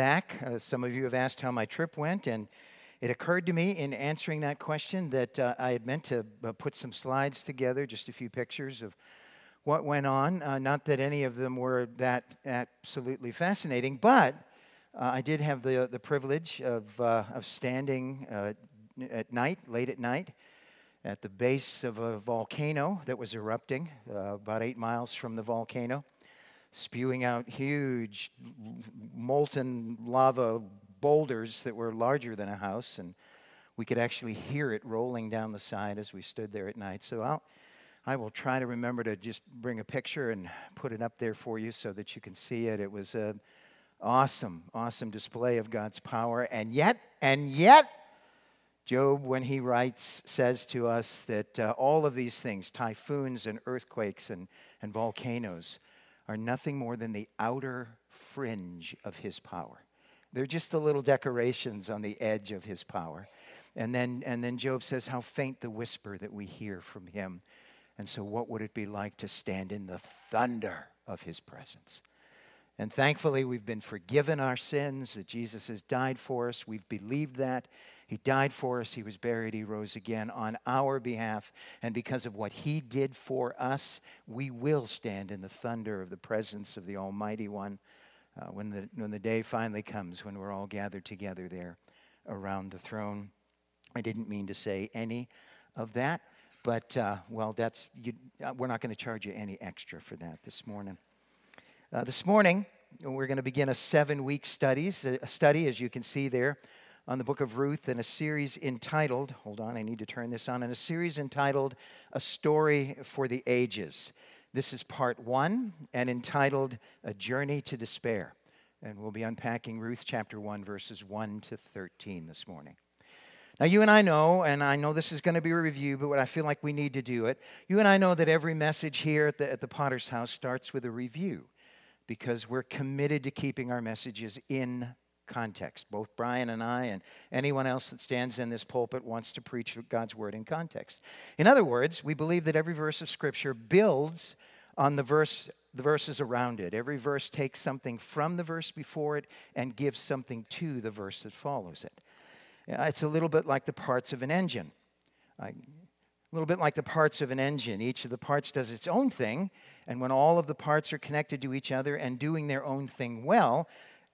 back. Uh, some of you have asked how my trip went, and it occurred to me in answering that question that uh, I had meant to uh, put some slides together, just a few pictures of what went on. Uh, not that any of them were that absolutely fascinating, but uh, I did have the, the privilege of, uh, of standing at night, late at night, at the base of a volcano that was erupting about eight miles from the volcano spewing out huge molten lava boulders that were larger than a house, and we could actually hear it rolling down the side as we stood there at night. So I'll, I will try to remember to just bring a picture and put it up there for you so that you can see it. It was an awesome, awesome display of God's power, and yet, and yet, Job, when he writes, says to us that uh, all of these things, typhoons and earthquakes and, and volcanoes, are nothing more than the outer fringe of his power. They're just the little decorations on the edge of his power. And then, and then Job says, How faint the whisper that we hear from him. And so, what would it be like to stand in the thunder of his presence? And thankfully, we've been forgiven our sins, that Jesus has died for us. We've believed that. He died for us, He was buried, He rose again on our behalf. And because of what He did for us, we will stand in the thunder of the presence of the Almighty One uh, when, the, when the day finally comes, when we're all gathered together there around the throne. I didn't mean to say any of that, but uh, well, that's you, uh, we're not going to charge you any extra for that this morning. Uh, this morning, we're going to begin a seven-week studies a study, as you can see there on the book of Ruth in a series entitled, hold on, I need to turn this on, in a series entitled A Story for the Ages. This is part one and entitled A Journey to Despair. And we'll be unpacking Ruth chapter 1, verses 1 to 13 this morning. Now, you and I know, and I know this is going to be a review, but what I feel like we need to do it. You and I know that every message here at the, at the Potter's House starts with a review because we're committed to keeping our messages in context. Both Brian and I, and anyone else that stands in this pulpit, wants to preach God's word in context. In other words, we believe that every verse of Scripture builds on the verse the verses around it. Every verse takes something from the verse before it and gives something to the verse that follows it. Uh, it's a little bit like the parts of an engine. a little bit like the parts of an engine. Each of the parts does its own thing, and when all of the parts are connected to each other and doing their own thing well,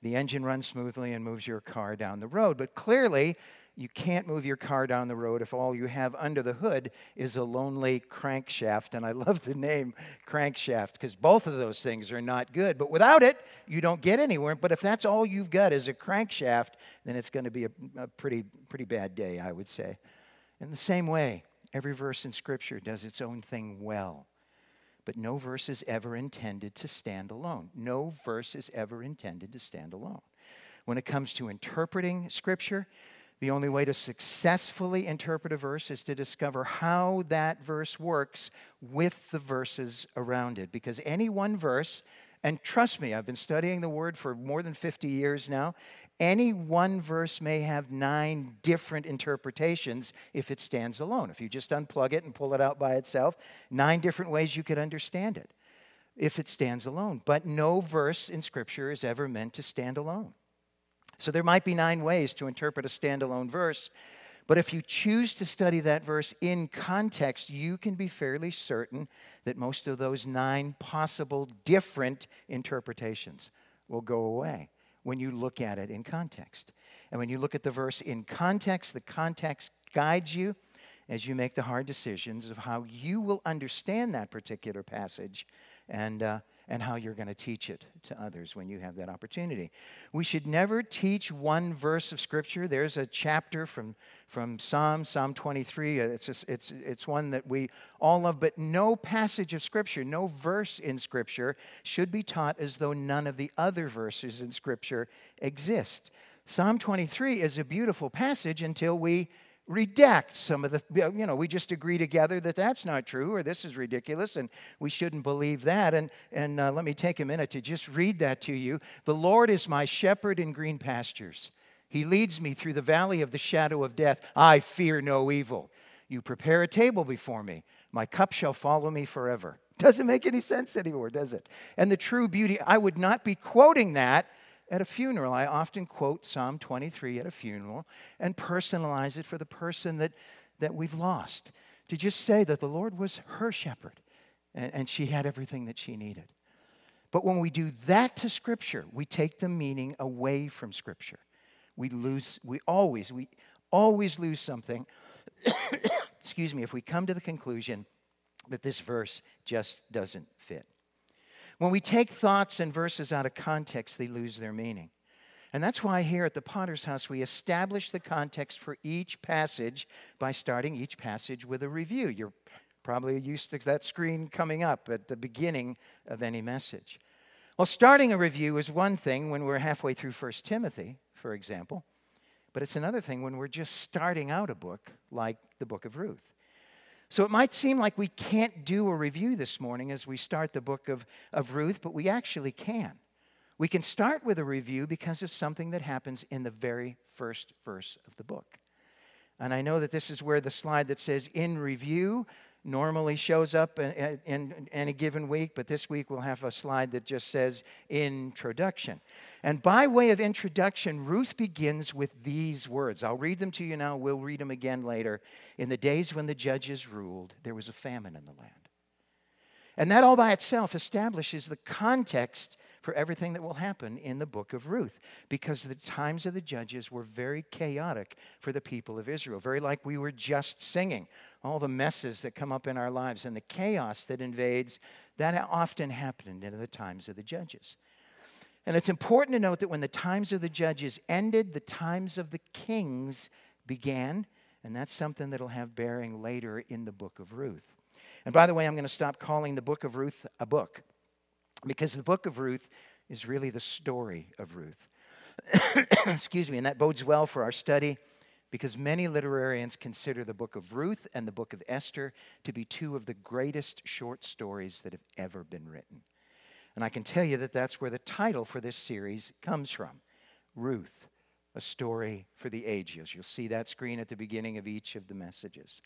the engine runs smoothly and moves your car down the road. But clearly, you can't move your car down the road if all you have under the hood is a lonely crankshaft. And I love the name crankshaft because both of those things are not good. But without it, you don't get anywhere. But if that's all you've got is a crankshaft, then it's going to be a, a pretty, pretty bad day, I would say. In the same way, every verse in Scripture does its own thing well. But no verse is ever intended to stand alone. No verse is ever intended to stand alone. When it comes to interpreting Scripture, the only way to successfully interpret a verse is to discover how that verse works with the verses around it. Because any one verse, and trust me, I've been studying the word for more than 50 years now, any one verse may have nine different interpretations if it stands alone. If you just unplug it and pull it out by itself, nine different ways you could understand it if it stands alone. But no verse in Scripture is ever meant to stand alone. So there might be nine ways to interpret a standalone verse, but if you choose to study that verse in context, you can be fairly certain that most of those nine possible different interpretations will go away when you look at it in context. And when you look at the verse in context, the context guides you as you make the hard decisions of how you will understand that particular passage and, uh, and how you're going to teach it to others when you have that opportunity. We should never teach one verse of Scripture. There's a chapter from, from Psalm, Psalm 23. Uh, it's, a, it's, it's one that we all love, but no passage of Scripture, no verse in Scripture should be taught as though none of the other verses in Scripture exist. Psalm 23 is a beautiful passage until we redact some of the, you know, we just agree together that that's not true or this is ridiculous and we shouldn't believe that. And, and uh, let me take a minute to just read that to you. The Lord is my shepherd in green pastures. He leads me through the valley of the shadow of death. I fear no evil. You prepare a table before me. My cup shall follow me forever. Doesn't make any sense anymore, does it? And the true beauty, I would not be quoting that at a funeral. I often quote Psalm 23 at a funeral and personalize it for the person that, that we've lost. To just say that the Lord was her shepherd and, and she had everything that she needed. But when we do that to Scripture, we take the meaning away from Scripture. We lose, we always, we always lose something, excuse me, if we come to the conclusion that this verse just doesn't fit. When we take thoughts and verses out of context, they lose their meaning. And that's why here at the Potter's House, we establish the context for each passage by starting each passage with a review. You're probably used to that screen coming up at the beginning of any message. Well, starting a review is one thing when we're halfway through 1 Timothy, for example, but it's another thing when we're just starting out a book like the book of Ruth. So it might seem like we can't do a review this morning as we start the book of, of Ruth, but we actually can. We can start with a review because of something that happens in the very first verse of the book. And I know that this is where the slide that says in review normally shows up in, in, in, any given week, but this week we'll have a slide that just says introduction. And by way of introduction, Ruth begins with these words. I'll read them to you now, we'll read them again later. In the days when the judges ruled, there was a famine in the land. And that all by itself establishes the context for everything that will happen in the book of Ruth because the times of the judges were very chaotic for the people of Israel, very like we were just singing. All the messes that come up in our lives and the chaos that invades, that often happened in the times of the judges. And it's important to note that when the times of the judges ended, the times of the kings began, and that's something that'll have bearing later in the book of Ruth. And by the way, I'm going to stop calling the book of Ruth a book because the book of Ruth is really the story of Ruth. Excuse me, and that bodes well for our study because many literarians consider the book of Ruth and the book of Esther to be two of the greatest short stories that have ever been written. And I can tell you that that's where the title for this series comes from Ruth, a story for the ages. You'll see that screen at the beginning of each of the messages.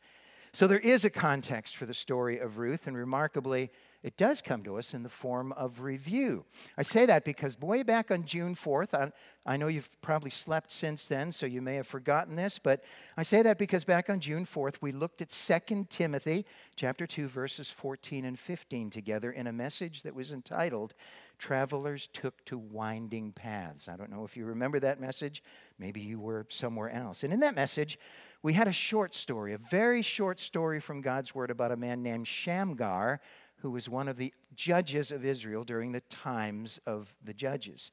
So there is a context for the story of Ruth, and remarkably, it does come to us in the form of review. I say that because way back on June 4th, I, I, know you've probably slept since then, so you may have forgotten this, but I say that because back on June 4th, we looked at 2 Timothy chapter 2, verses 14 and 15 together in a message that was entitled, Travelers Took to Winding Paths. I don't know if you remember that message. Maybe you were somewhere else. And in that message, we had a short story, a very short story from God's Word about a man named Shamgar who was one of the judges of Israel during the times of the judges.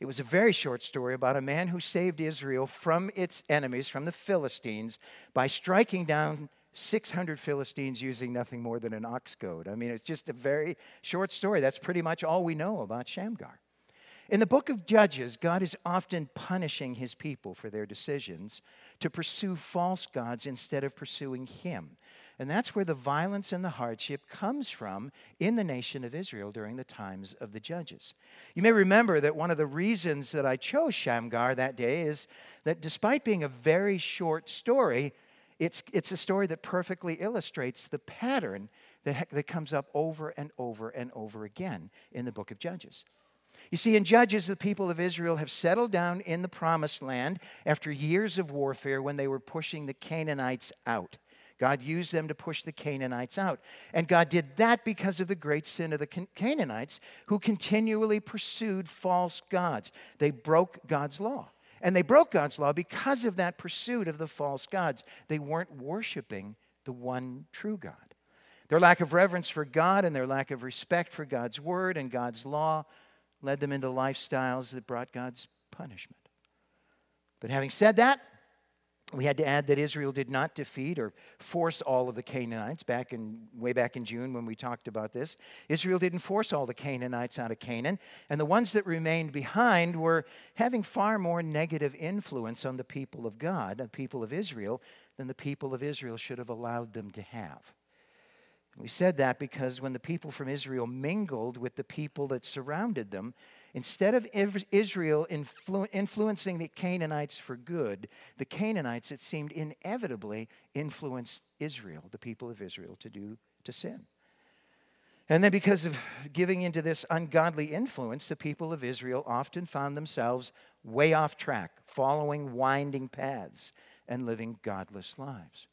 It was a very short story about a man who saved Israel from its enemies, from the Philistines, by striking down 600 Philistines using nothing more than an ox goad. I mean, it's just a very short story. That's pretty much all we know about Shamgar. In the book of Judges, God is often punishing his people for their decisions to pursue false gods instead of pursuing him. And that's where the violence and the hardship comes from in the nation of Israel during the times of the judges. You may remember that one of the reasons that I chose Shamgar that day is that despite being a very short story, it's, it's a story that perfectly illustrates the pattern that, that comes up over and over and over again in the book of Judges. You see, in Judges, the people of Israel have settled down in the promised land after years of warfare when they were pushing the Canaanites out. God used them to push the Canaanites out. And God did that because of the great sin of the Canaanites who continually pursued false gods. They broke God's law. And they broke God's law because of that pursuit of the false gods. They weren't worshiping the one true God. Their lack of reverence for God and their lack of respect for God's word and God's law led them into lifestyles that brought God's punishment. But having said that, we had to add that Israel did not defeat or force all of the Canaanites back in way back in June when we talked about this. Israel didn't force all the Canaanites out of Canaan, and the ones that remained behind were having far more negative influence on the people of God, the people of Israel, than the people of Israel should have allowed them to have. We said that because when the people from Israel mingled with the people that surrounded them, Instead of Israel influ- influencing the Canaanites for good, the Canaanites, it seemed, inevitably influenced Israel, the people of Israel, to do to sin. And then, because of giving into this ungodly influence, the people of Israel often found themselves way off track, following winding paths and living godless lives.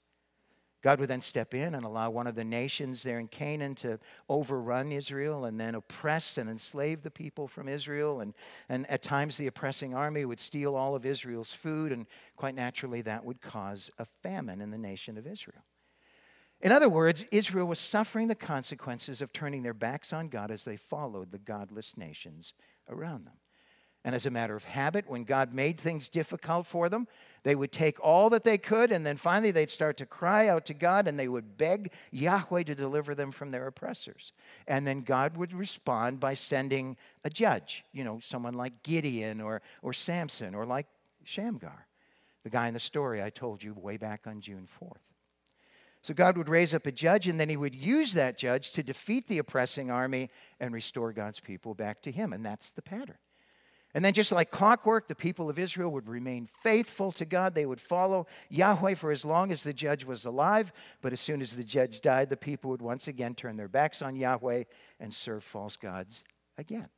God would then step in and allow one of the nations there in Canaan to overrun Israel and then oppress and enslave the people from Israel. And, and at times, the oppressing army would steal all of Israel's food, and quite naturally, that would cause a famine in the nation of Israel. In other words, Israel was suffering the consequences of turning their backs on God as they followed the godless nations around them. And as a matter of habit, when God made things difficult for them, they would take all that they could, and then finally they'd start to cry out to God and they would beg Yahweh to deliver them from their oppressors. And then God would respond by sending a judge, you know, someone like Gideon or, or Samson or like Shamgar, the guy in the story I told you way back on June 4th. So God would raise up a judge, and then he would use that judge to defeat the oppressing army and restore God's people back to him. And that's the pattern. And then, just like clockwork, the people of Israel would remain faithful to God. They would follow Yahweh for as long as the judge was alive. But as soon as the judge died, the people would once again turn their backs on Yahweh and serve false gods again.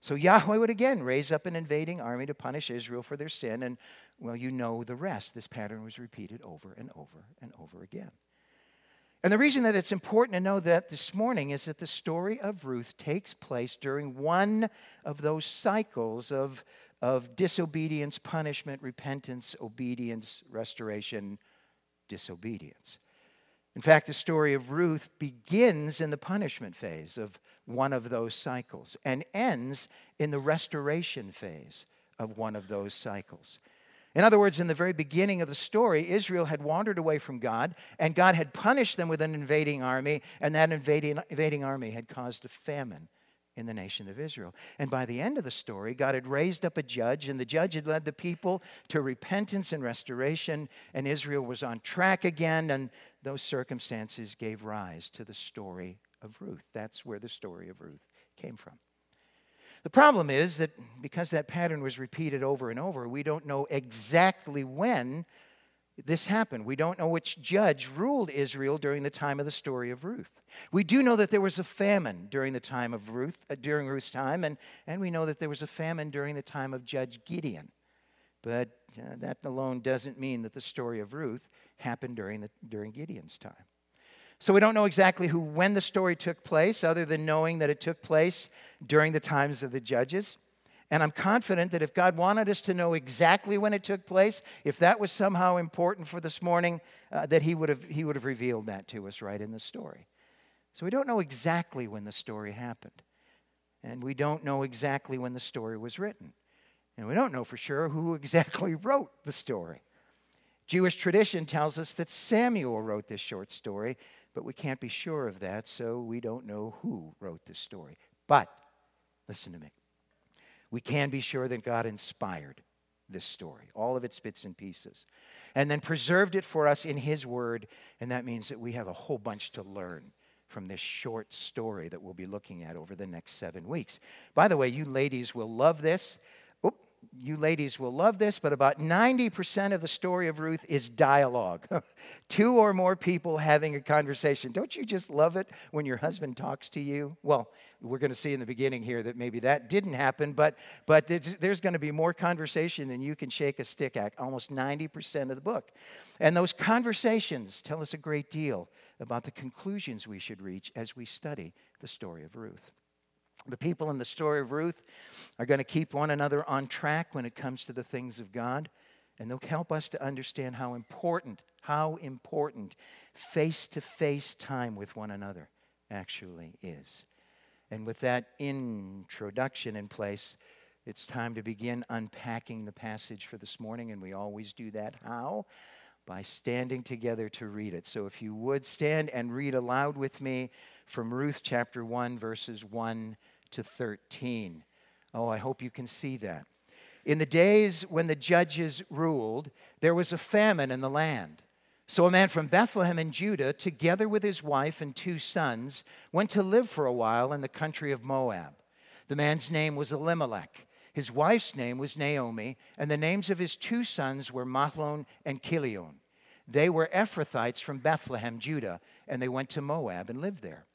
So Yahweh would again raise up an invading army to punish Israel for their sin. And, well, you know the rest. This pattern was repeated over and over and over again. And the reason that it's important to know that this morning is that the story of Ruth takes place during one of those cycles of, of disobedience, punishment, repentance, obedience, restoration, disobedience. In fact, the story of Ruth begins in the punishment phase of one of those cycles and ends in the restoration phase of one of those cycles. In other words, in the very beginning of the story, Israel had wandered away from God, and God had punished them with an invading army, and that invading, invading army had caused a famine in the nation of Israel. And by the end of the story, God had raised up a judge, and the judge had led the people to repentance and restoration, and Israel was on track again, and those circumstances gave rise to the story of Ruth. That's where the story of Ruth came from. The problem is that because that pattern was repeated over and over, we don't know exactly when this happened. We don't know which judge ruled Israel during the time of the story of Ruth. We do know that there was a famine during the time of Ruth, uh, during Ruth's time, and, and we know that there was a famine during the time of Judge Gideon. But uh, that alone doesn't mean that the story of Ruth happened during, the, during Gideon's time. So we don't know exactly who when the story took place, other than knowing that it took place during the times of the judges. And I'm confident that if God wanted us to know exactly when it took place, if that was somehow important for this morning, uh, that he would, have, he would have revealed that to us right in the story. So we don't know exactly when the story happened. And we don't know exactly when the story was written. And we don't know for sure who exactly wrote the story. Jewish tradition tells us that Samuel wrote this short story, but we can't be sure of that, so we don't know who wrote this story. But, listen to me, we can be sure that God inspired this story, all of its bits and pieces, and then preserved it for us in His Word, and that means that we have a whole bunch to learn from this short story that we'll be looking at over the next seven weeks. By the way, you ladies will love this you ladies will love this, but about 90% of the story of Ruth is dialogue. Two or more people having a conversation. Don't you just love it when your husband talks to you? Well, we're going to see in the beginning here that maybe that didn't happen, but, but there's, there's going to be more conversation than you can shake a stick at, almost 90% of the book. And those conversations tell us a great deal about the conclusions we should reach as we study the story of Ruth. The people in the story of Ruth are going to keep one another on track when it comes to the things of God, and they'll help us to understand how important, how important face to face time with one another actually is. And with that introduction in place, it's time to begin unpacking the passage for this morning, and we always do that. How? By standing together to read it. So if you would stand and read aloud with me from Ruth chapter 1, verses 1 to 13. Oh, I hope you can see that. In the days when the judges ruled, there was a famine in the land. So a man from Bethlehem in Judah, together with his wife and two sons, went to live for a while in the country of Moab. The man's name was Elimelech. His wife's name was Naomi, and the names of his two sons were Mahlon and Chilion. They were Ephrathites from Bethlehem, Judah, and they went to Moab and lived there.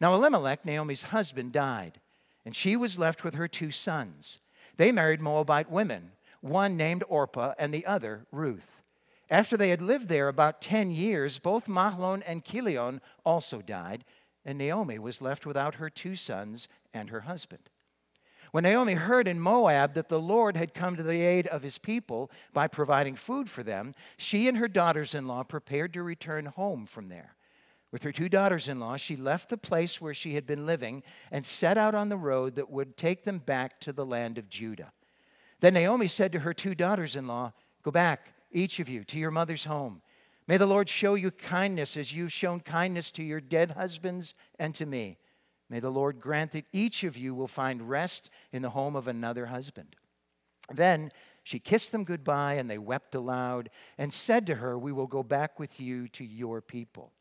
Now, Elimelech, Naomi's husband, died, and she was left with her two sons. They married Moabite women, one named Orpah and the other Ruth. After they had lived there about 10 years, both Mahlon and Chilion also died, and Naomi was left without her two sons and her husband. When Naomi heard in Moab that the Lord had come to the aid of his people by providing food for them, she and her daughters in law prepared to return home from there. With her two daughters in law, she left the place where she had been living and set out on the road that would take them back to the land of Judah. Then Naomi said to her two daughters in law, Go back, each of you, to your mother's home. May the Lord show you kindness as you've shown kindness to your dead husbands and to me. May the Lord grant that each of you will find rest in the home of another husband. Then she kissed them goodbye, and they wept aloud and said to her, We will go back with you to your people.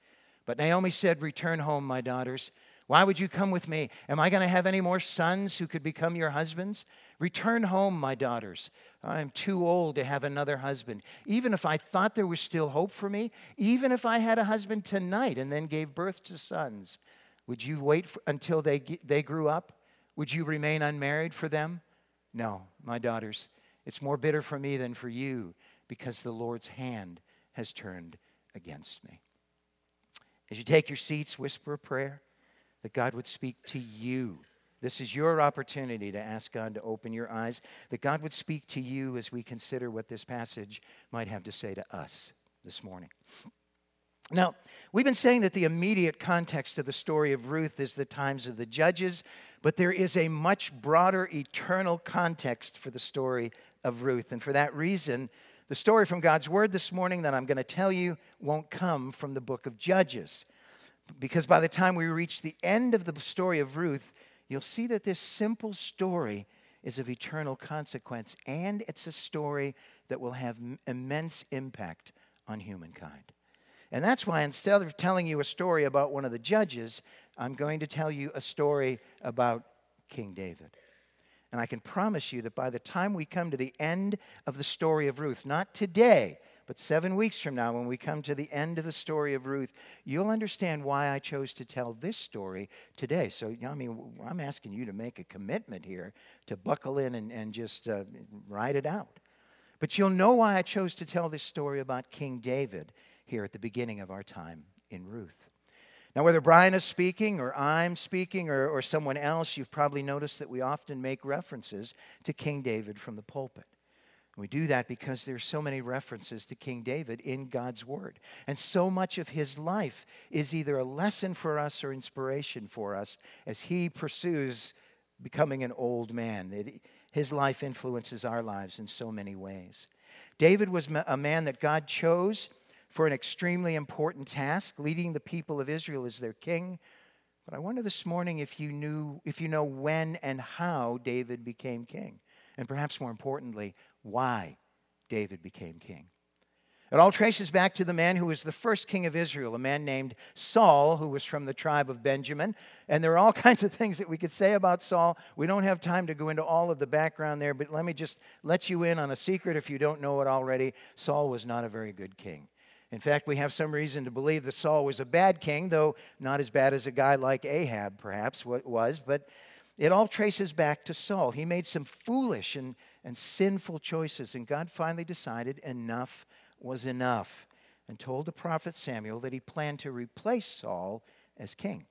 But Naomi said, Return home, my daughters. Why would you come with me? Am I going to have any more sons who could become your husbands? Return home, my daughters. I am too old to have another husband. Even if I thought there was still hope for me, even if I had a husband tonight and then gave birth to sons, would you wait for, until they, they grew up? Would you remain unmarried for them? No, my daughters. It's more bitter for me than for you because the Lord's hand has turned against me. As you take your seats, whisper a prayer that God would speak to you. This is your opportunity to ask God to open your eyes, that God would speak to you as we consider what this passage might have to say to us this morning. Now, we've been saying that the immediate context of the story of Ruth is the times of the judges, but there is a much broader eternal context for the story of Ruth. And for that reason, the story from God's Word this morning that I'm going to tell you won't come from the book of Judges. Because by the time we reach the end of the story of Ruth, you'll see that this simple story is of eternal consequence, and it's a story that will have immense impact on humankind. And that's why instead of telling you a story about one of the judges, I'm going to tell you a story about King David. And I can promise you that by the time we come to the end of the story of Ruth, not today, but seven weeks from now, when we come to the end of the story of Ruth, you'll understand why I chose to tell this story today. So, I mean, I'm asking you to make a commitment here to buckle in and, and just uh, ride it out. But you'll know why I chose to tell this story about King David here at the beginning of our time in Ruth. Now, whether Brian is speaking or I'm speaking or, or someone else, you've probably noticed that we often make references to King David from the pulpit. And we do that because there's so many references to King David in God's Word. And so much of his life is either a lesson for us or inspiration for us as he pursues becoming an old man. It, his life influences our lives in so many ways. David was a man that God chose for an extremely important task, leading the people of Israel as their king. But I wonder this morning if you knew if you know when and how David became king. And perhaps more importantly, why David became king. It all traces back to the man who was the first king of Israel, a man named Saul, who was from the tribe of Benjamin. And there are all kinds of things that we could say about Saul. We don't have time to go into all of the background there, but let me just let you in on a secret if you don't know it already. Saul was not a very good king. In fact, we have some reason to believe that Saul was a bad king, though not as bad as a guy like Ahab perhaps was, but it all traces back to Saul. He made some foolish and, and sinful choices, and God finally decided enough was enough and told the prophet Samuel that he planned to replace Saul as king.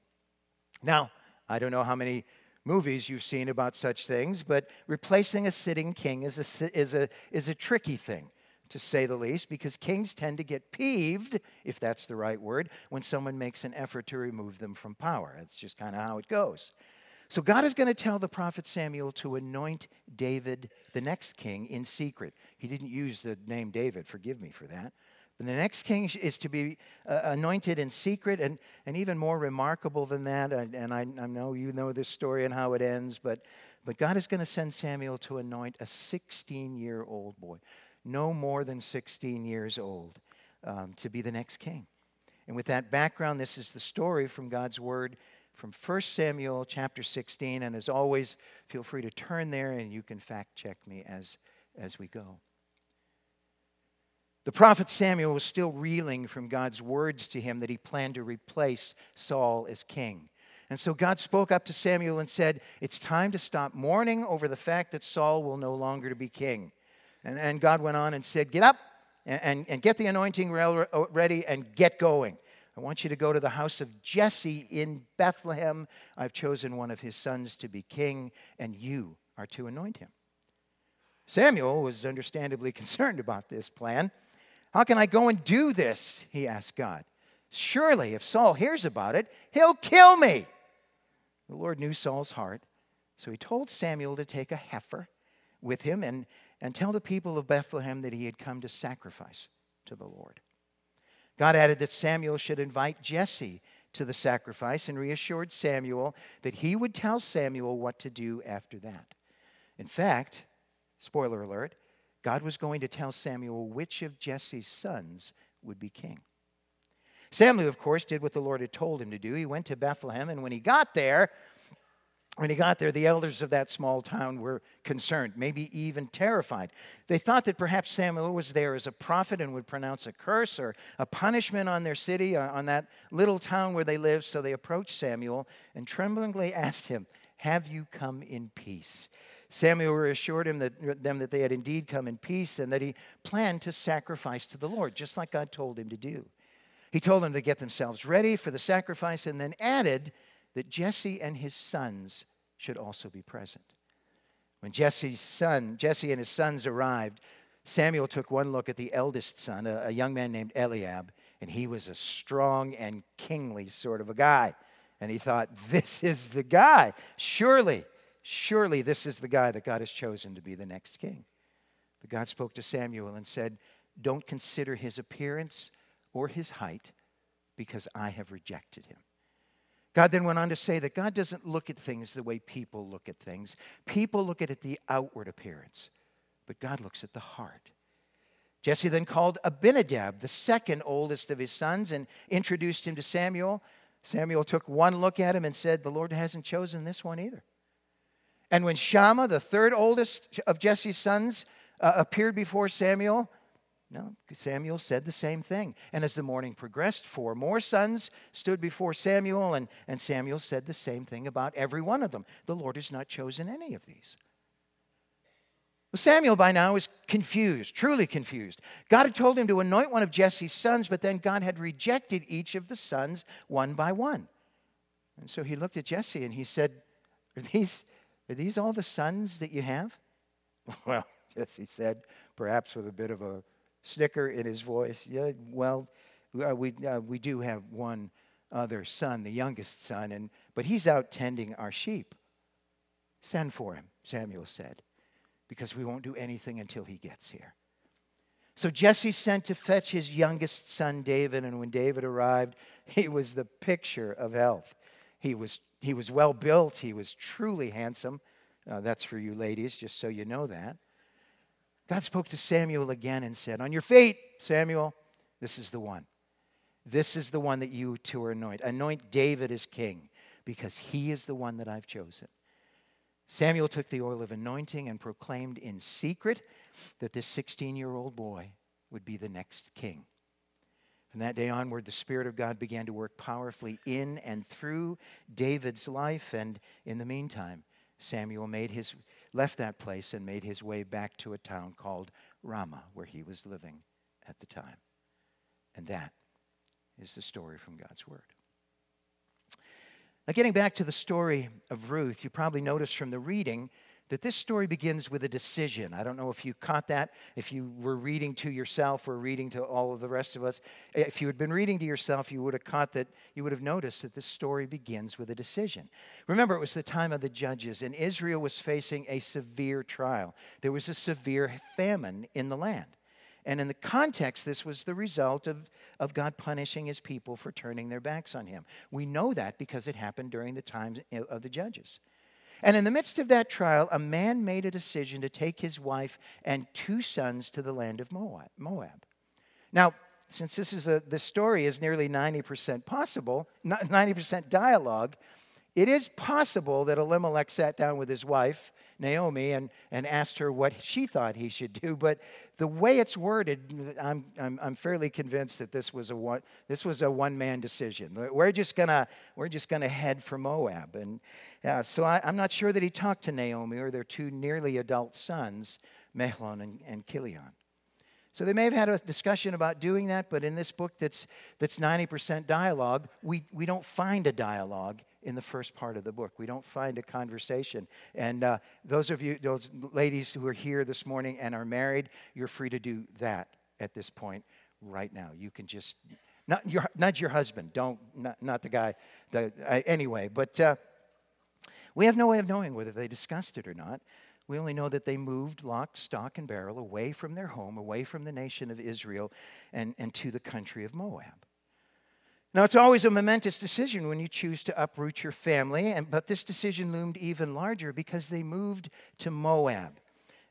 Now, I don't know how many movies you've seen about such things, but replacing a sitting king is a, is a, is a tricky thing to say the least, because kings tend to get peeved, if that's the right word, when someone makes an effort to remove them from power. That's just kind of how it goes. So God is going to tell the prophet Samuel to anoint David, the next king, in secret. He didn't use the name David, forgive me for that. But the next king is to be uh, anointed in secret, and, and even more remarkable than that, and, and I, I know you know this story and how it ends, but, but God is going to send Samuel to anoint a 16 year old boy no more than 16 years old, um, to be the next king. And with that background, this is the story from God's Word from 1 Samuel chapter 16. And as always, feel free to turn there and you can fact check me as, as we go. The prophet Samuel was still reeling from God's words to him that he planned to replace Saul as king. And so God spoke up to Samuel and said, It's time to stop mourning over the fact that Saul will no longer be king. And, and God went on and said, Get up and, and, and get the anointing uh, ready and get going. I want you to go to the house of Jesse in Bethlehem. I've chosen one of his sons to be king, and you are to anoint him. Samuel was understandably concerned about this plan. How can I go and do this? He asked God. Surely, if Saul hears about it, he'll kill me. The Lord knew Saul's heart, so he told Samuel to take a heifer with him and, and tell the people of Bethlehem that he had come to sacrifice to the Lord. God added that Samuel should invite Jesse to the sacrifice and reassured Samuel that he would tell Samuel what to do after that. In fact, spoiler alert, God was going to tell Samuel which of Jesse's sons would be king. Samuel, of course, did what the Lord had told him to do. He went to Bethlehem, and when he got there, when he got there, the elders of that small town were concerned, maybe even terrified. They thought that perhaps Samuel was there as a prophet and would pronounce a curse or a punishment on their city, uh, on that little town where they lived. So they approached Samuel and tremblingly asked him, Have you come in peace? Samuel assured him that, them that they had indeed come in peace and that he planned to sacrifice to the Lord, just like God told him to do. He told them to get themselves ready for the sacrifice and then added that Jesse and his sons should also be present. When Jesse's son, Jesse and his sons arrived, Samuel took one look at the eldest son, a, a young man named Eliab, and he was a strong and kingly sort of a guy. And he thought, this is the guy. Surely, surely this is the guy that God has chosen to be the next king. But God spoke to Samuel and said, Don't consider his appearance or his height because I have rejected him. God then went on to say that God doesn't look at things the way people look at things. People look at it the outward appearance, but God looks at the heart. Jesse then called Abinadab, the second oldest of his sons, and introduced him to Samuel. Samuel took one look at him and said, The Lord hasn't chosen this one either. And when Shammah, the third oldest of Jesse's sons, uh, appeared before Samuel, no, Samuel said the same thing. And as the morning progressed, four more sons stood before Samuel, and, and Samuel said the same thing about every one of them. The Lord has not chosen any of these. Well, Samuel by now is confused, truly confused. God had told him to anoint one of Jesse's sons, but then God had rejected each of the sons one by one. And so he looked at Jesse and he said, Are these, are these all the sons that you have? Well, Jesse said, perhaps with a bit of a snicker in his voice. Yeah, well, uh, we, uh, we do have one other son, the youngest son, and, but he's out tending our sheep. Send for him, Samuel said, because we won't do anything until he gets here. So Jesse sent to fetch his youngest son, David, and when David arrived, he was the picture of health. He was, he was well built, he was truly handsome. Uh, that's for you ladies, just so you know that. God spoke to Samuel again and said, On your feet, Samuel, this is the one. This is the one that you to anoint. Anoint David as king because he is the one that I've chosen. Samuel took the oil of anointing and proclaimed in secret that this 16 year old boy would be the next king. From that day onward, the Spirit of God began to work powerfully in and through David's life. And in the meantime, Samuel made his left that place and made his way back to a town called Ramah, where he was living at the time. And that is the story from God's Word. Now, getting back to the story of Ruth, you probably noticed from the reading that this story begins with a decision. I don't know if you caught that, if you were reading to yourself or reading to all of the rest of us. If you had been reading to yourself, you would have caught that, you would have noticed that this story begins with a decision. Remember, it was the time of the judges, and Israel was facing a severe trial. There was a severe famine in the land. And in the context, this was the result of, of God punishing his people for turning their backs on him. We know that because it happened during the time of the judges. And in the midst of that trial, a man made a decision to take his wife and two sons to the land of Moab. Now, since this is a, the story is nearly 90% possible, 90% dialogue, it is possible that Elimelech sat down with his wife, Naomi and, and asked her what she thought he should do. But the way it's worded, I'm, I'm, I'm fairly convinced that this was a one, this was a one man decision. We're just gonna we're just gonna head for Moab, and yeah, so I, am not sure that he talked to Naomi or their two nearly adult sons, Mahlon and, and Chilion. So they may have had a discussion about doing that, but in this book that's, that's 90% dialogue, we, we don't find a dialogue in the first part of the book. We don't find a conversation. And uh, those of you, those ladies who are here this morning and are married, you're free to do that at this point right now. You can just, not your, nudge your husband, don't, not, not the guy, the, uh, anyway. But uh, we have no way of knowing whether they discussed it or not. We only know that they moved lock, stock, and barrel away from their home, away from the nation of Israel, and, and to the country of Moab. Now, it's always a momentous decision when you choose to uproot your family, and, but this decision loomed even larger because they moved to Moab.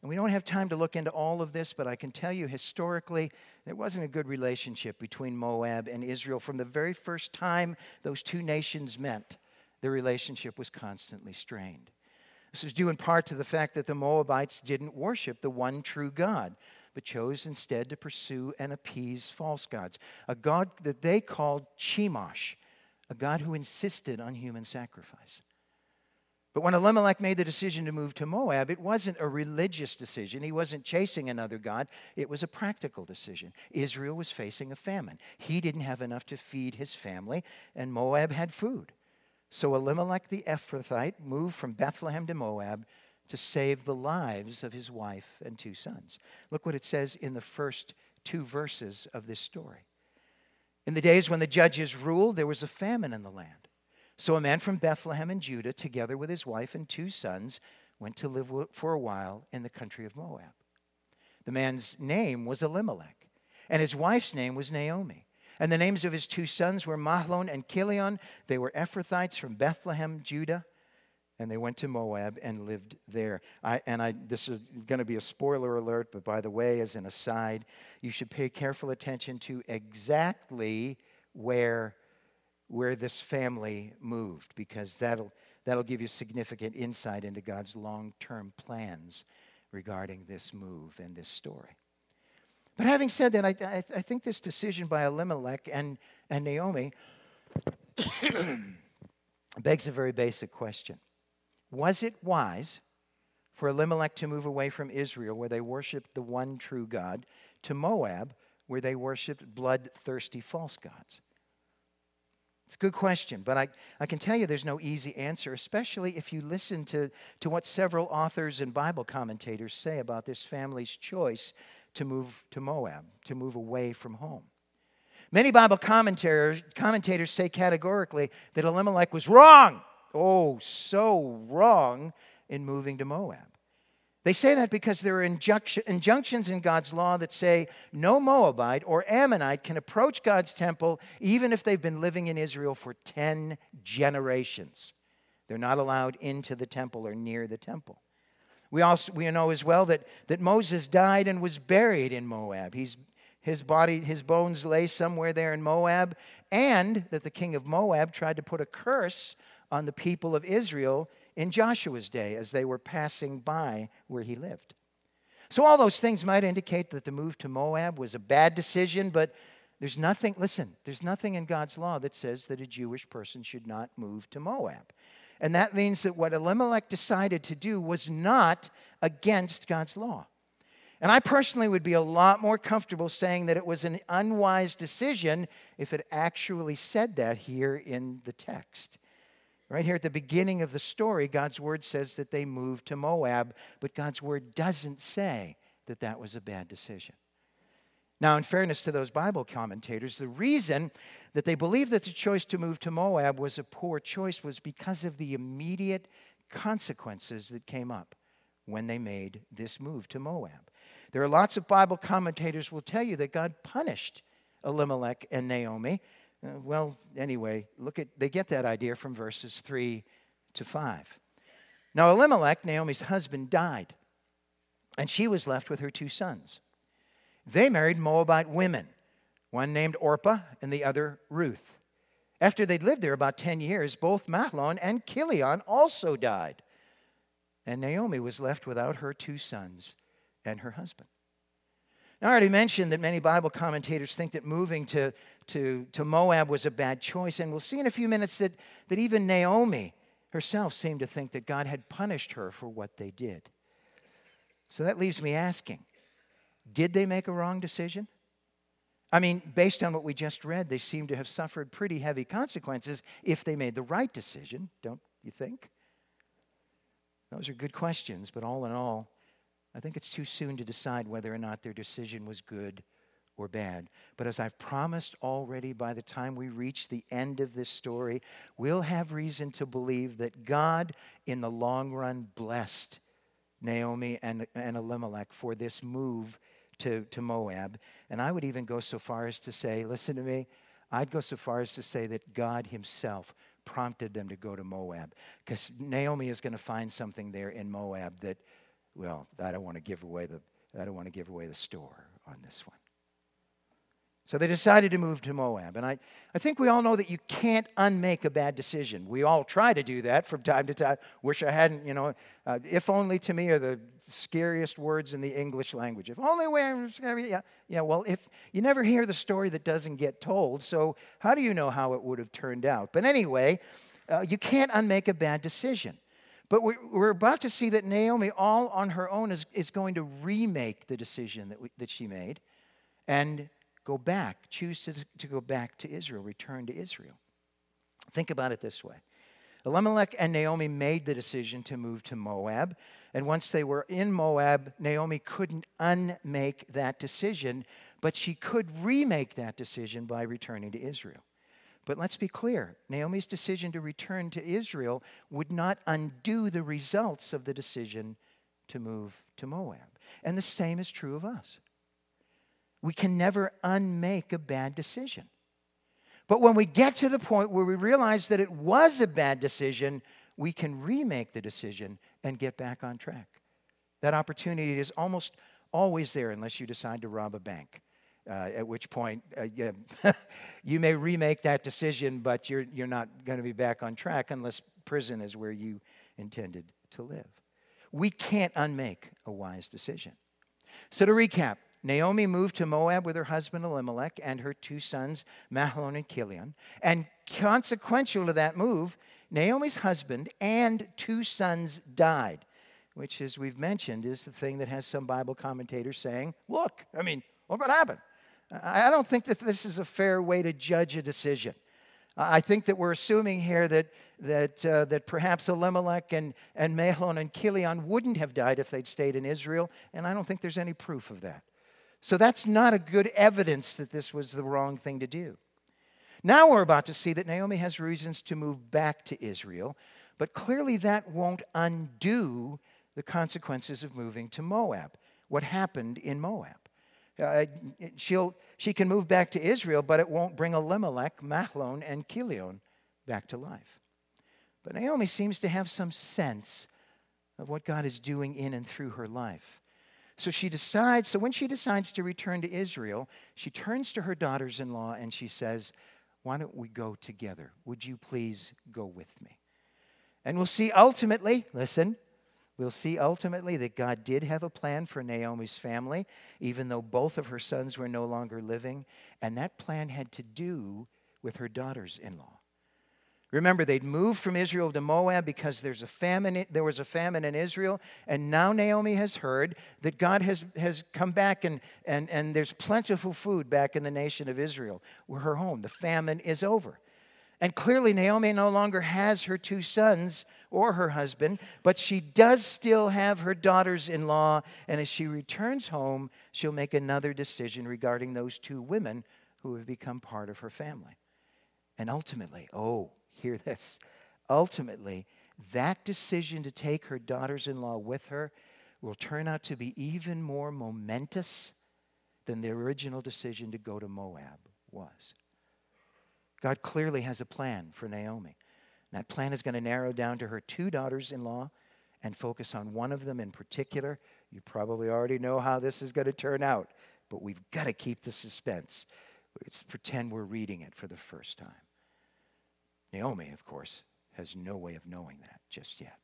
And we don't have time to look into all of this, but I can tell you historically, there wasn't a good relationship between Moab and Israel. From the very first time those two nations met, the relationship was constantly strained. This was due in part to the fact that the Moabites didn't worship the one true God, but chose instead to pursue and appease false gods, a God that they called Chemosh, a God who insisted on human sacrifice. But when Elimelech made the decision to move to Moab, it wasn't a religious decision. He wasn't chasing another God. It was a practical decision. Israel was facing a famine. He didn't have enough to feed his family, and Moab had food. So Elimelech the Ephrathite moved from Bethlehem to Moab to save the lives of his wife and two sons. Look what it says in the first two verses of this story. In the days when the judges ruled, there was a famine in the land. So a man from Bethlehem in Judah, together with his wife and two sons, went to live for a while in the country of Moab. The man's name was Elimelech, and his wife's name was Naomi. And the names of his two sons were Mahlon and Chilion. They were Ephrathites from Bethlehem, Judah. And they went to Moab and lived there. I, and I, this is going to be a spoiler alert, but by the way, as an aside, you should pay careful attention to exactly where, where this family moved, because that'll, that'll give you significant insight into God's long term plans regarding this move and this story. But having said that, I, I, I think this decision by Elimelech and, and Naomi begs a very basic question Was it wise for Elimelech to move away from Israel, where they worshiped the one true God, to Moab, where they worshiped bloodthirsty false gods? It's a good question, but I, I can tell you there's no easy answer, especially if you listen to, to what several authors and Bible commentators say about this family's choice to move to Moab, to move away from home. Many Bible commentators, commentators say categorically that Elimelech was wrong. Oh, so wrong in moving to Moab. They say that because there are injunctions in God's law that say no Moabite or Ammonite can approach God's temple even if they've been living in Israel for 10 generations. They're not allowed into the temple or near the temple. We also we know as well that, that Moses died and was buried in Moab. He's, his body, his bones lay somewhere there in Moab, and that the king of Moab tried to put a curse on the people of Israel in Joshua's day as they were passing by where he lived. So, all those things might indicate that the move to Moab was a bad decision, but there's nothing, listen, there's nothing in God's law that says that a Jewish person should not move to Moab. And that means that what Elimelech decided to do was not against God's law. And I personally would be a lot more comfortable saying that it was an unwise decision if it actually said that here in the text. Right here at the beginning of the story, God's word says that they moved to Moab, but God's word doesn't say that that was a bad decision. Now, in fairness to those Bible commentators, the reason that they believed that the choice to move to Moab was a poor choice was because of the immediate consequences that came up when they made this move to Moab. There are lots of Bible commentators will tell you that God punished Elimelech and Naomi. Uh, well, anyway, look at they get that idea from verses 3 to 5. Now Elimelech, Naomi's husband, died, and she was left with her two sons. They married Moabite women, one named Orpah and the other Ruth. After they'd lived there about 10 years, both Mahlon and Chilion also died. And Naomi was left without her two sons and her husband. Now, I already mentioned that many Bible commentators think that moving to, to, to Moab was a bad choice. And we'll see in a few minutes that, that even Naomi herself seemed to think that God had punished her for what they did. So that leaves me asking did they make a wrong decision? I mean, based on what we just read, they seem to have suffered pretty heavy consequences if they made the right decision, don't you think? Those are good questions, but all in all, I think it's too soon to decide whether or not their decision was good or bad. But as I've promised already, by the time we reach the end of this story, we'll have reason to believe that God, in the long run, blessed Naomi and, and Elimelech for this move to, to Moab. And I would even go so far as to say, listen to me, I'd go so far as to say that God Himself prompted them to go to Moab. Because Naomi is going to find something there in Moab that, well, I don't want to give away the, I don't want to give away the store on this one. So they decided to move to Moab. And I, I think we all know that you can't unmake a bad decision. We all try to do that from time to time. Wish I hadn't, you know, uh, if only to me are the scariest words in the English language. If only we, yeah, yeah, well, if you never hear the story that doesn't get told, so how do you know how it would have turned out? But anyway, uh, you can't unmake a bad decision. But we're, we're about to see that Naomi, all on her own, is, is going to remake the decision that, we, that she made. And go back, choose to, to go back to Israel, return to Israel. Think about it this way Elimelech and Naomi made the decision to move to Moab. And once they were in Moab, Naomi couldn't unmake that decision, but she could remake that decision by returning to Israel. But let's be clear Naomi's decision to return to Israel would not undo the results of the decision to move to Moab. And the same is true of us. We can never unmake a bad decision. But when we get to the point where we realize that it was a bad decision, we can remake the decision and get back on track. That opportunity is almost always there unless you decide to rob a bank. Uh, at which point uh, you, you may remake that decision, but you're, you're not going to be back on track unless prison is where you intended to live. We can't unmake a wise decision. So, to recap, Naomi moved to Moab with her husband Elimelech and her two sons, Mahlon and Chilion. And consequential to that move, Naomi's husband and two sons died, which, as we've mentioned, is the thing that has some Bible commentators saying, look, I mean, look what happened. I don't think that this is a fair way to judge a decision. I think that we're assuming here that, that, uh, that perhaps Elimelech and, and Mahlon and Chilion wouldn't have died if they'd stayed in Israel, and I don't think there's any proof of that. So that's not a good evidence that this was the wrong thing to do. Now we're about to see that Naomi has reasons to move back to Israel, but clearly that won't undo the consequences of moving to Moab. What happened in Moab? Uh, she'll, she can move back to Israel, but it won't bring Elimelech, Mahlon, and Chilion back to life. But Naomi seems to have some sense of what God is doing in and through her life. So she decides, so when she decides to return to Israel, she turns to her daughters in law and she says, Why don't we go together? Would you please go with me? And we'll see ultimately, listen, we'll see ultimately that God did have a plan for Naomi's family, even though both of her sons were no longer living. And that plan had to do with her daughters in law. Remember, they'd moved from Israel to Moab because there's a famine, there was a famine in Israel. And now Naomi has heard that God has, has come back and, and, and there's plentiful food back in the nation of Israel, where her home. The famine is over. And clearly, Naomi no longer has her two sons or her husband, but she does still have her daughters in law. And as she returns home, she'll make another decision regarding those two women who have become part of her family. And ultimately, oh, hear this. Ultimately, that decision to take her daughters in law with her will turn out to be even more momentous than the original decision to go to Moab was. God clearly has a plan for Naomi. That plan is going to narrow down to her two daughters in law and focus on one of them in particular. You probably already know how this is going to turn out, but we've got to keep the suspense. Let's pretend we're reading it for the first time. Naomi, of course, has no way of knowing that just yet.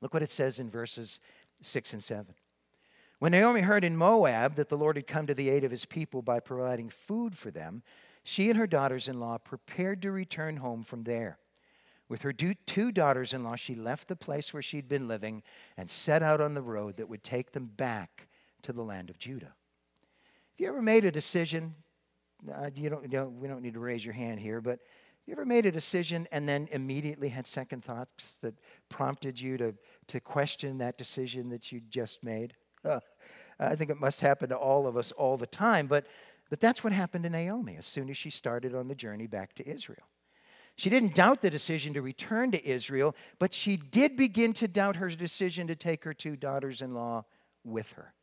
Look what it says in verses 6 and 7. When Naomi heard in Moab that the Lord had come to the aid of his people by providing food for them, she and her daughters in law prepared to return home from there. With her two daughters in law, she left the place where she'd been living and set out on the road that would take them back to the land of Judah. Have you ever made a decision? Uh, you, don't, you don't, we don't need to raise your hand here, but you ever made a decision and then immediately had second thoughts that prompted you to, to question that decision that you just made? I think it must happen to all of us all the time, but, but that's what happened to Naomi as soon as she started on the journey back to Israel. She didn't doubt the decision to return to Israel, but she did begin to doubt her decision to take her two daughters in law with her.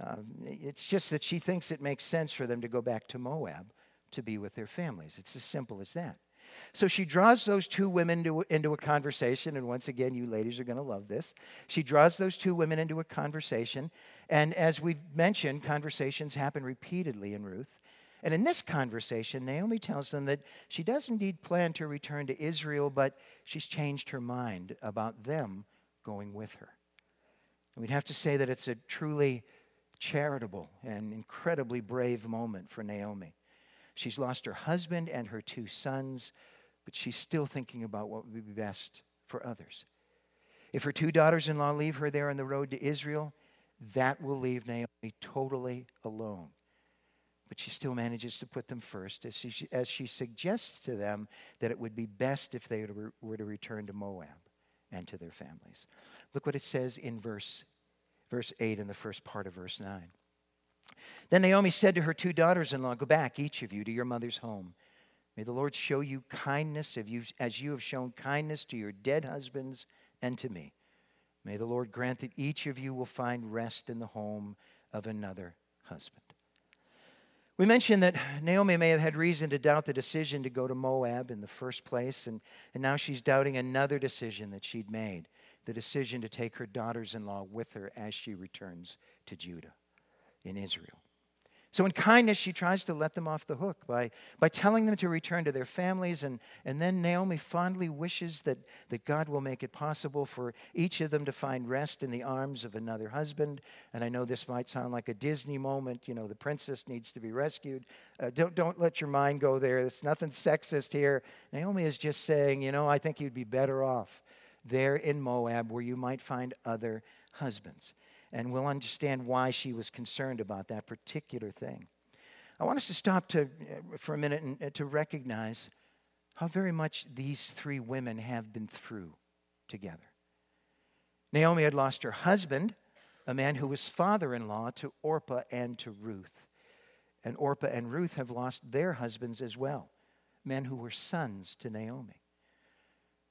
Um, it's just that she thinks it makes sense for them to go back to Moab to be with their families. It's as simple as that. So she draws those two women to, into a conversation, and once again, you ladies are going to love this. She draws those two women into a conversation, and as we've mentioned, conversations happen repeatedly in Ruth. And in this conversation, Naomi tells them that she does indeed plan to return to Israel, but she's changed her mind about them going with her. And we'd have to say that it's a truly charitable and incredibly brave moment for Naomi. She's lost her husband and her two sons, but she's still thinking about what would be best for others. If her two daughters in law leave her there on the road to Israel, that will leave Naomi totally alone. But she still manages to put them first as she, as she suggests to them that it would be best if they were to return to Moab and to their families. Look what it says in verse, verse 8 and the first part of verse 9. Then Naomi said to her two daughters in law, Go back, each of you, to your mother's home. May the Lord show you kindness as you have shown kindness to your dead husbands and to me. May the Lord grant that each of you will find rest in the home of another husband. We mentioned that Naomi may have had reason to doubt the decision to go to Moab in the first place, and, and now she's doubting another decision that she'd made the decision to take her daughters in law with her as she returns to Judah in Israel. So, in kindness, she tries to let them off the hook by, by telling them to return to their families. And, and then Naomi fondly wishes that, that God will make it possible for each of them to find rest in the arms of another husband. And I know this might sound like a Disney moment. You know, the princess needs to be rescued. Uh, don't, don't let your mind go there. There's nothing sexist here. Naomi is just saying, you know, I think you'd be better off there in Moab where you might find other husbands and we'll understand why she was concerned about that particular thing. I want us to stop to, uh, for a minute and uh, to recognize how very much these three women have been through together. Naomi had lost her husband, a man who was father in law to Orpah and to Ruth. And Orpah and Ruth have lost their husbands as well, men who were sons to Naomi.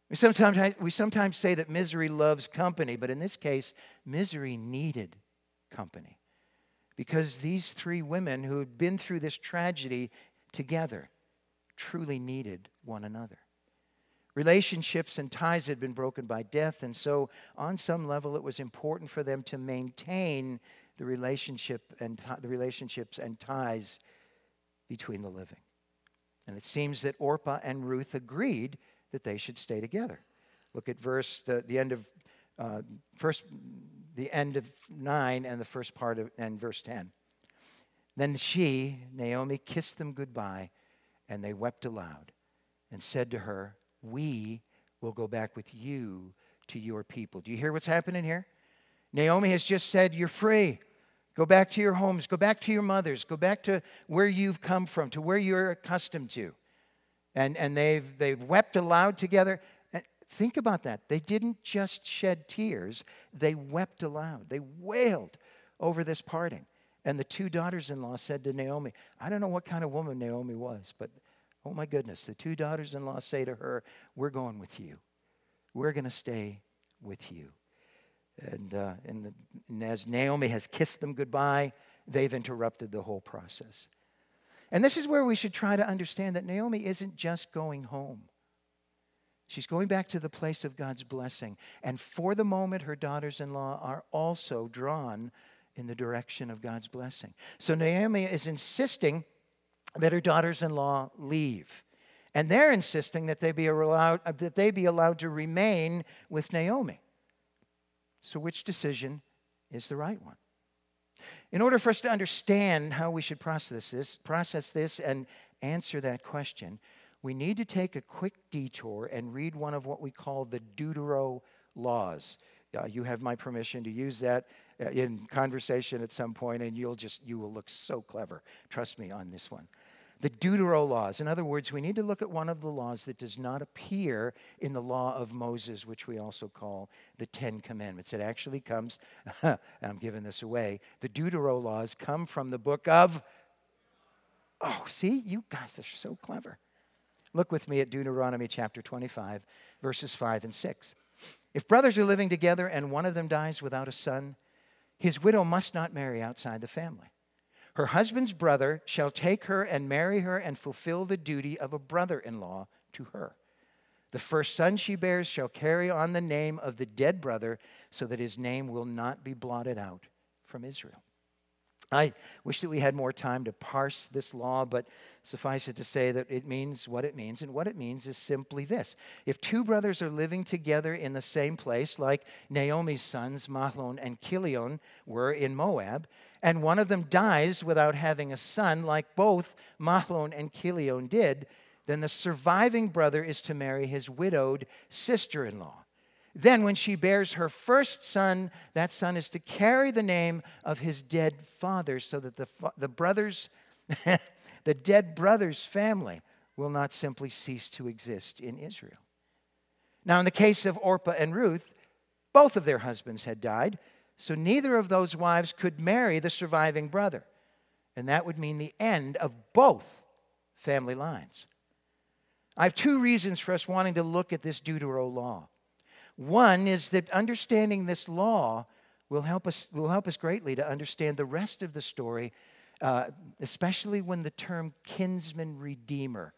We sometimes, we sometimes say that misery loves company, but in this case, misery needed company. Because these three women who had been through this tragedy together truly needed one another. Relationships and ties had been broken by death, and so on some level it was important for them to maintain the relationship and the relationships and ties between the living. And it seems that Orpah and Ruth agreed that they should stay together. Look at verse the, the end of uh, first the end of nine and the first part of and verse ten. Then she, Naomi, kissed them goodbye, and they wept aloud, and said to her, "We will go back with you to your people." Do you hear what's happening here? Naomi has just said, "You're free." Go back to your homes. Go back to your mothers. Go back to where you've come from, to where you're accustomed to and, and they've, they've wept aloud together. Think about that. They didn't just shed tears, they wept aloud. They wailed over this parting. And the two daughters in law said to Naomi, I don't know what kind of woman Naomi was, but oh my goodness, the two daughters in law say to her, We're going with you. We're going to stay with you. And, uh, and, the, and as Naomi has kissed them goodbye, they've interrupted the whole process. And this is where we should try to understand that Naomi isn't just going home. She's going back to the place of God's blessing. And for the moment, her daughters in law are also drawn in the direction of God's blessing. So Naomi is insisting that her daughters in law leave. And they're insisting that they, be allowed, uh, that they be allowed to remain with Naomi. So, which decision is the right one? In order for us to understand how we should process this, process this and answer that question, we need to take a quick detour and read one of what we call the Deutero laws. Uh, you have my permission to use that uh, in conversation at some point, and you'll just you will look so clever. Trust me on this one. The Deutero laws. In other words, we need to look at one of the laws that does not appear in the law of Moses, which we also call the Ten Commandments. It actually comes, I'm giving this away, the Deutero laws come from the book of. Oh, see, you guys are so clever. Look with me at Deuteronomy chapter 25, verses 5 and 6. If brothers are living together and one of them dies without a son, his widow must not marry outside the family. Her husband's brother shall take her and marry her and fulfill the duty of a brother in law to her. The first son she bears shall carry on the name of the dead brother so that his name will not be blotted out from Israel. I wish that we had more time to parse this law, but suffice it to say that it means what it means. And what it means is simply this if two brothers are living together in the same place, like Naomi's sons, Mahlon and Chilion, were in Moab, and one of them dies without having a son, like both Mahlon and Chilion did, then the surviving brother is to marry his widowed sister in law. Then, when she bears her first son, that son is to carry the name of his dead father, so that the, the brothers, the dead brother's family, will not simply cease to exist in Israel. Now, in the case of Orpah and Ruth, both of their husbands had died, so neither of those wives could marry the surviving brother. And that would mean the end of both family lines. I have two reasons for us wanting to look at this Deutero law. One is that understanding this law will help us, will help us greatly to understand the rest of the story, uh, especially when the term kinsman redeemer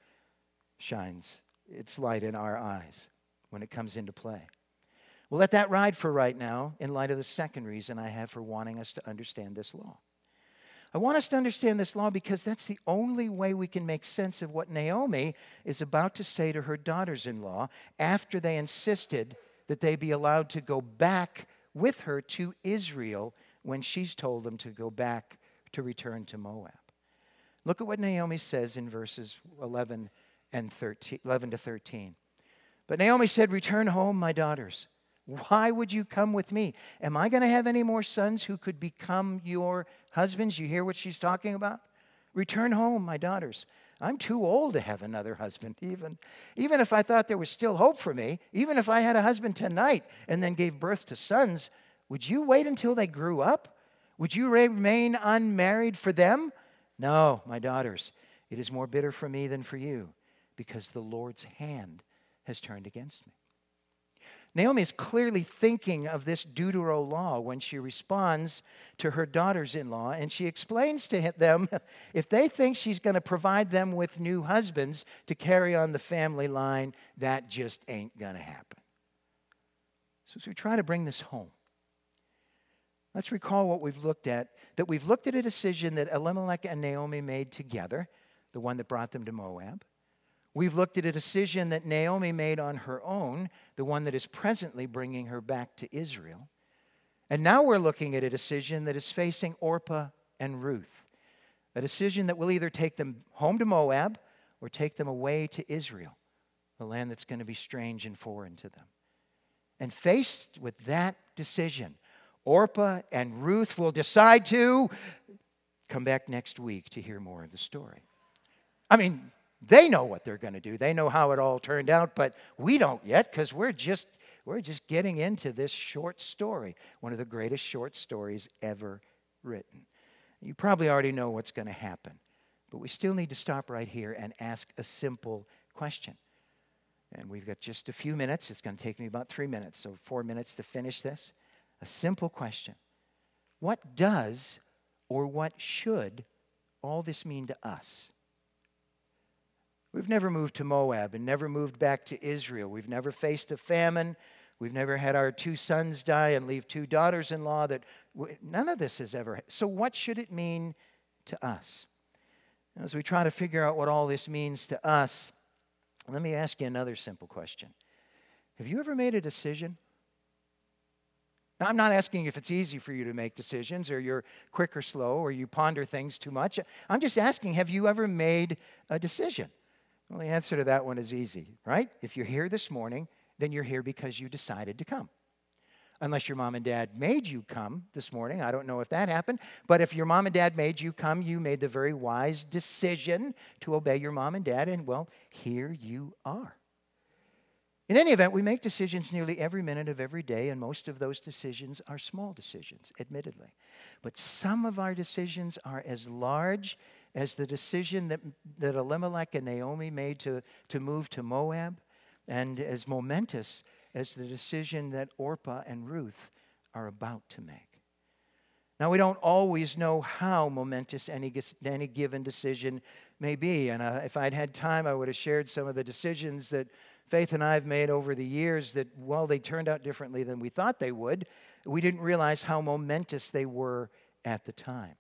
shines its light in our eyes when it comes into play. We'll let that ride for right now in light of the second reason I have for wanting us to understand this law. I want us to understand this law because that's the only way we can make sense of what Naomi is about to say to her daughters in law after they insisted that they be allowed to go back with her to Israel when she's told them to go back to return to Moab. Look at what Naomi says in verses 11 and 13, 11 to 13. But Naomi said, Return home, my daughters. Why would you come with me? Am I going to have any more sons who could become your husbands? You hear what she's talking about? Return home, my daughters. I'm too old to have another husband, even. Even if I thought there was still hope for me, even if I had a husband tonight and then gave birth to sons, would you wait until they grew up? Would you remain unmarried for them? No, my daughters, it is more bitter for me than for you, because the Lord's hand has turned against me. Naomi is clearly thinking of this Deutero law when she responds to her daughters in law, and she explains to them if they think she's going to provide them with new husbands to carry on the family line, that just ain't going to happen. So, as we try to bring this home, let's recall what we've looked at that we've looked at a decision that Elimelech and Naomi made together, the one that brought them to Moab. We've looked at a decision that Naomi made on her own, the one that is presently bringing her back to Israel. And now we're looking at a decision that is facing Orpah and Ruth, a decision that will either take them home to Moab or take them away to Israel, a land that's going to be strange and foreign to them. And faced with that decision, Orpah and Ruth will decide to come back next week to hear more of the story. I mean, they know what they're going to do. They know how it all turned out, but we don't yet because we're just we're just getting into this short story, one of the greatest short stories ever written. You probably already know what's going to happen, but we still need to stop right here and ask a simple question. And we've got just a few minutes. It's going to take me about three minutes, so four minutes to finish this. A simple question What does or what should all this mean to us? We've never moved to Moab and never moved back to Israel. We've never faced a famine. We've never had our two sons die and leave two daughters in law. That none of this has ever. So, what should it mean to us? As we try to figure out what all this means to us, let me ask you another simple question Have you ever made a decision? Now, I'm not asking if it's easy for you to make decisions or you're quick or slow or you ponder things too much. I'm just asking, have you ever made a decision? Well, the answer to that one is easy, right? If you're here this morning, then you're here because you decided to come. Unless your mom and dad made you come this morning. I don't know if that happened. But if your mom and dad made you come, you made the very wise decision to obey your mom and dad, and well, here you are. In any event, we make decisions nearly every minute of every day, and most of those decisions are small decisions, admittedly. But some of our decisions are as large as the decision that, that Elimelech and Naomi made to, to move to Moab, and as momentous as the decision that Orpah and Ruth are about to make. Now, we don't always know how momentous any, any given decision may be. And uh, if I'd had time, I would have shared some of the decisions that Faith and I have made over the years that, well, they turned out differently than we thought they would. We didn't realize how momentous they were at the time.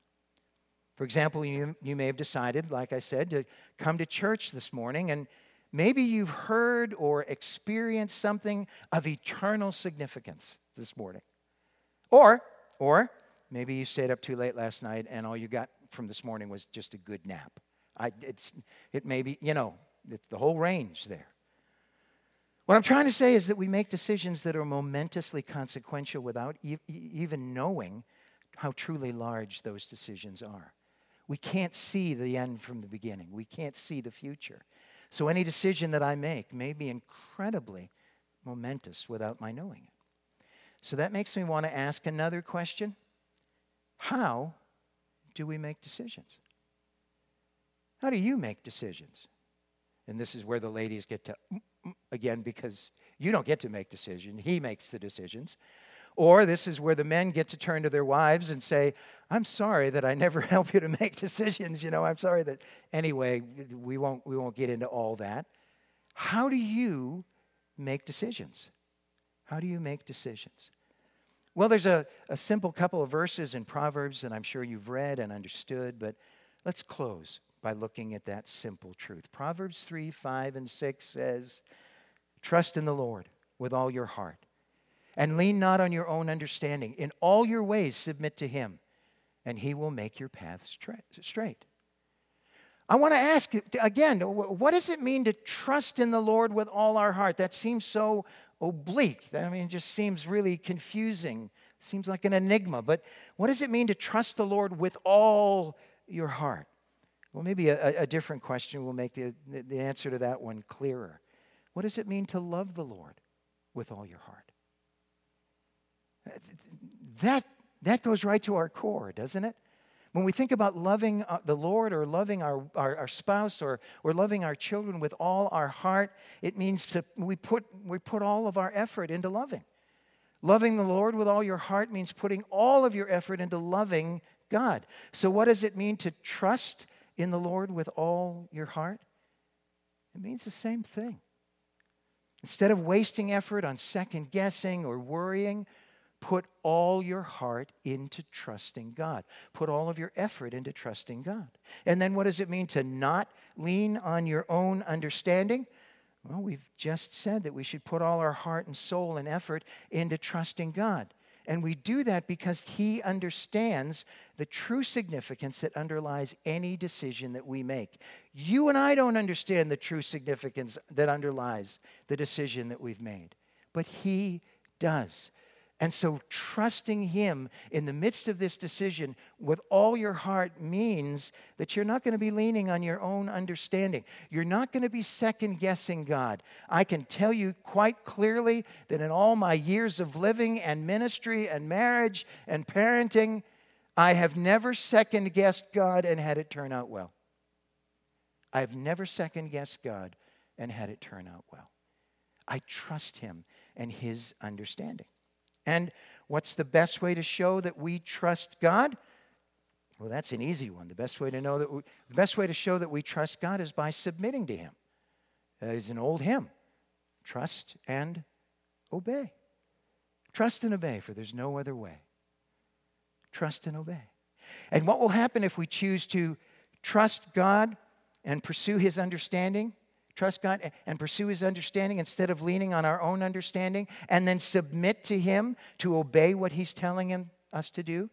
For example, you, you may have decided, like I said, to come to church this morning, and maybe you've heard or experienced something of eternal significance this morning. Or, or maybe you stayed up too late last night and all you got from this morning was just a good nap. I, it's, it may be, you know, it's the whole range there. What I'm trying to say is that we make decisions that are momentously consequential without e- even knowing how truly large those decisions are. We can't see the end from the beginning, we can't see the future. So any decision that I make may be incredibly momentous without my knowing it. So that makes me want to ask another question How do we make decisions? How do you make decisions? And this is where the ladies get to mm, mm, again because you don't get to make decisions he makes the decisions or this is where the men get to turn to their wives and say i'm sorry that i never help you to make decisions you know i'm sorry that anyway we won't we won't get into all that. How do you make decisions? How do you make decisions? Well there's a, a simple couple of verses in proverbs that i'm sure you've read and understood but let's close by looking at that simple truth. Proverbs 3 5 and 6 says, Trust in the Lord with all your heart, and lean not on your own understanding. In all your ways, submit to Him, and He will make your paths straight. I want to ask again, what does it mean to trust in the Lord with all our heart? That seems so oblique. I mean, it just seems really confusing. Seems like an enigma. But what does it mean to trust the Lord with all your heart? Well, maybe a, a different question will make the, the answer to that one clearer. What does it mean to love the Lord with all your heart? That, that goes right to our core, doesn't it? When we think about loving uh, the Lord or loving our, our, our, spouse or, or loving our children with all our heart, it means to, we, put, we put all of our effort into loving. Loving the Lord with all your heart means putting all of your effort into loving God. So, what does it mean to trust in the Lord with all your heart? It means the same thing. Instead of wasting effort on second guessing or worrying, put all your heart into trusting God. Put all of your effort into trusting God. And then what does it mean to not lean on your own understanding? Well, we've just said that we should put all our heart and soul and effort into trusting God. And we do that because He understands the true significance that underlies any decision that we make. You and I don't understand the true significance that underlies the decision that we've made, but He does. And so, trusting Him in the midst of this decision with all your heart means that you're not going to be leaning on your own understanding. You're not going to be second guessing God. I can tell you quite clearly that in all my years of living and ministry and marriage and parenting, I have never second guessed God and had it turn out well. I have never second guessed God and had it turn out well. I trust Him and His understanding. And what's the best way to show that we trust God? Well, that's an easy one. The best way to know that we, the best way to show that we trust God is by submitting to Him. That is an old hymn. Trust and obey. Trust and obey, for there's no other way. Trust and obey. And what will happen if we choose to trust God and pursue His understanding? Trust God and pursue His understanding instead of leaning on our own understanding and then submit to Him to obey what He's telling him, us to do?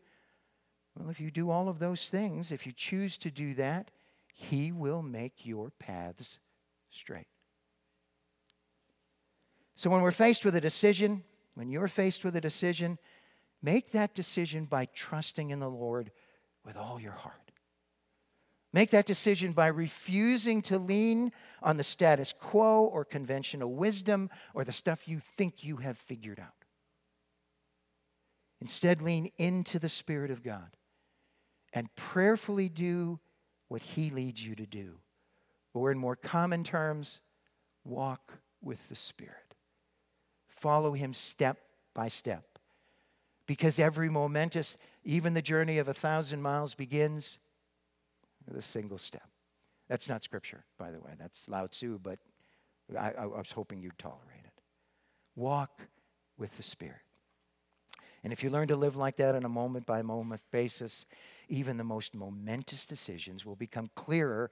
Well, if you do all of those things, if you choose to do that, He will make your paths straight. So when we're faced with a decision, when you're faced with a decision, make that decision by trusting in the Lord with all your heart. Make that decision by refusing to lean on the status quo or conventional wisdom or the stuff you think you have figured out. Instead, lean into the Spirit of God and prayerfully do what He leads you to do. Or, in more common terms, walk with the Spirit. Follow Him step by step. Because every momentous, even the journey of a thousand miles begins a single step. That's not scripture, by the way. That's Lao Tzu, but I, I was hoping you'd tolerate it. Walk with the Spirit. And if you learn to live like that on a moment by moment basis, even the most momentous decisions will become clearer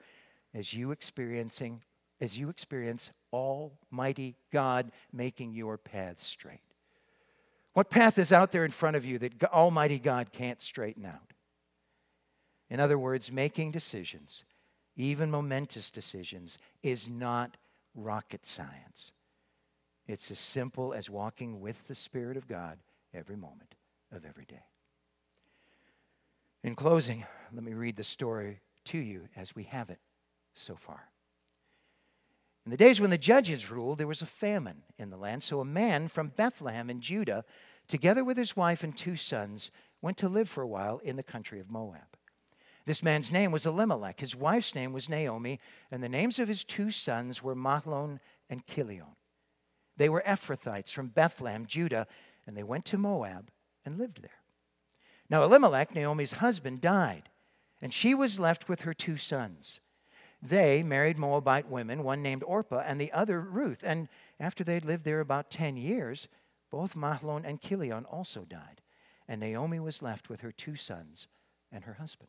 as you experiencing as you experience almighty God making your path straight. What path is out there in front of you that almighty God can't straighten out? In other words, making decisions, even momentous decisions, is not rocket science. It's as simple as walking with the Spirit of God every moment of every day. In closing, let me read the story to you as we have it so far. In the days when the judges ruled, there was a famine in the land. So a man from Bethlehem in Judah, together with his wife and two sons, went to live for a while in the country of Moab. This man's name was Elimelech. His wife's name was Naomi, and the names of his two sons were Mahlon and Chilion. They were Ephrathites from Bethlehem, Judah, and they went to Moab and lived there. Now, Elimelech, Naomi's husband, died, and she was left with her two sons. They married Moabite women, one named Orpah and the other Ruth. And after they'd lived there about 10 years, both Mahlon and Chilion also died. And Naomi was left with her two sons and her husband.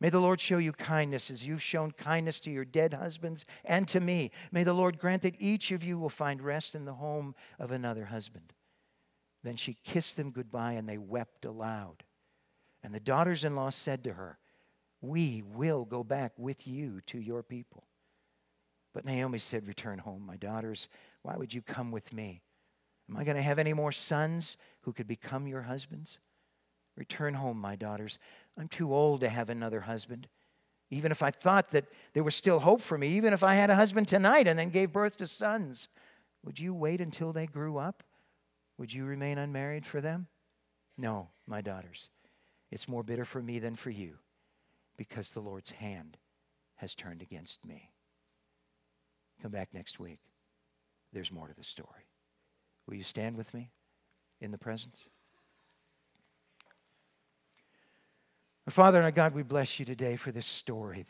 May the Lord show you kindness as you've shown kindness to your dead husbands and to me. May the Lord grant that each of you will find rest in the home of another husband. Then she kissed them goodbye and they wept aloud. And the daughters in law said to her, We will go back with you to your people. But Naomi said, Return home, my daughters. Why would you come with me? Am I going to have any more sons who could become your husbands? Return home, my daughters. I'm too old to have another husband. Even if I thought that there was still hope for me, even if I had a husband tonight and then gave birth to sons, would you wait until they grew up? Would you remain unmarried for them? No, my daughters. It's more bitter for me than for you because the Lord's hand has turned against me. Come back next week. There's more to the story. Will you stand with me in the presence? Father and God, we bless you today for this story,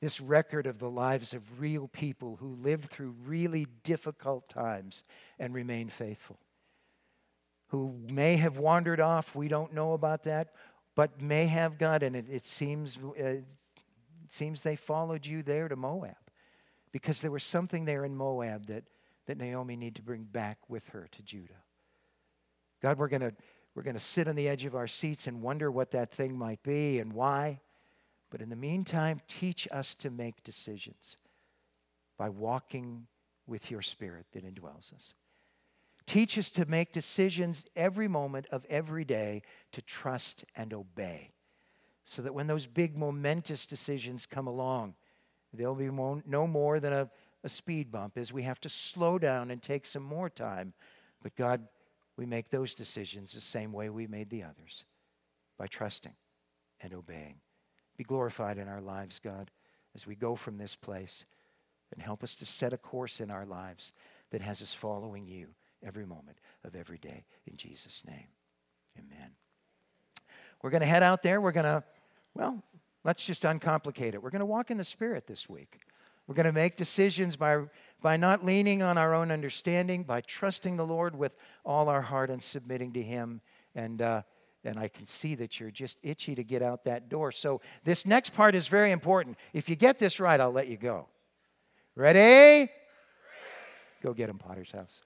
this record of the lives of real people who lived through really difficult times and remained faithful. Who may have wandered off, we don't know about that, but may have God, and it, it seems, uh, it seems they followed you there to Moab because there was something there in Moab that, that Naomi needed to bring back with her to Judah. God, we're going to we're going to sit on the edge of our seats and wonder what that thing might be and why. But in the meantime, teach us to make decisions by walking with your spirit that indwells us. Teach us to make decisions every moment of every day to trust and obey. So that when those big, momentous decisions come along, they'll be no more than a, a speed bump as we have to slow down and take some more time. But God, we make those decisions the same way we made the others by trusting and obeying. Be glorified in our lives, God, as we go from this place. And help us to set a course in our lives that has us following you every moment of every day. In Jesus' name, Amen. We're going to head out there. We're going to, well, let's just uncomplicate it. We're going to walk in the Spirit this week. We're going to make decisions by, by not leaning on our own understanding, by trusting the Lord with all our heart and submitting to Him. And, uh, and I can see that you're just itchy to get out that door. So, this next part is very important. If you get this right, I'll let you go. Ready? Go get him, Potter's house.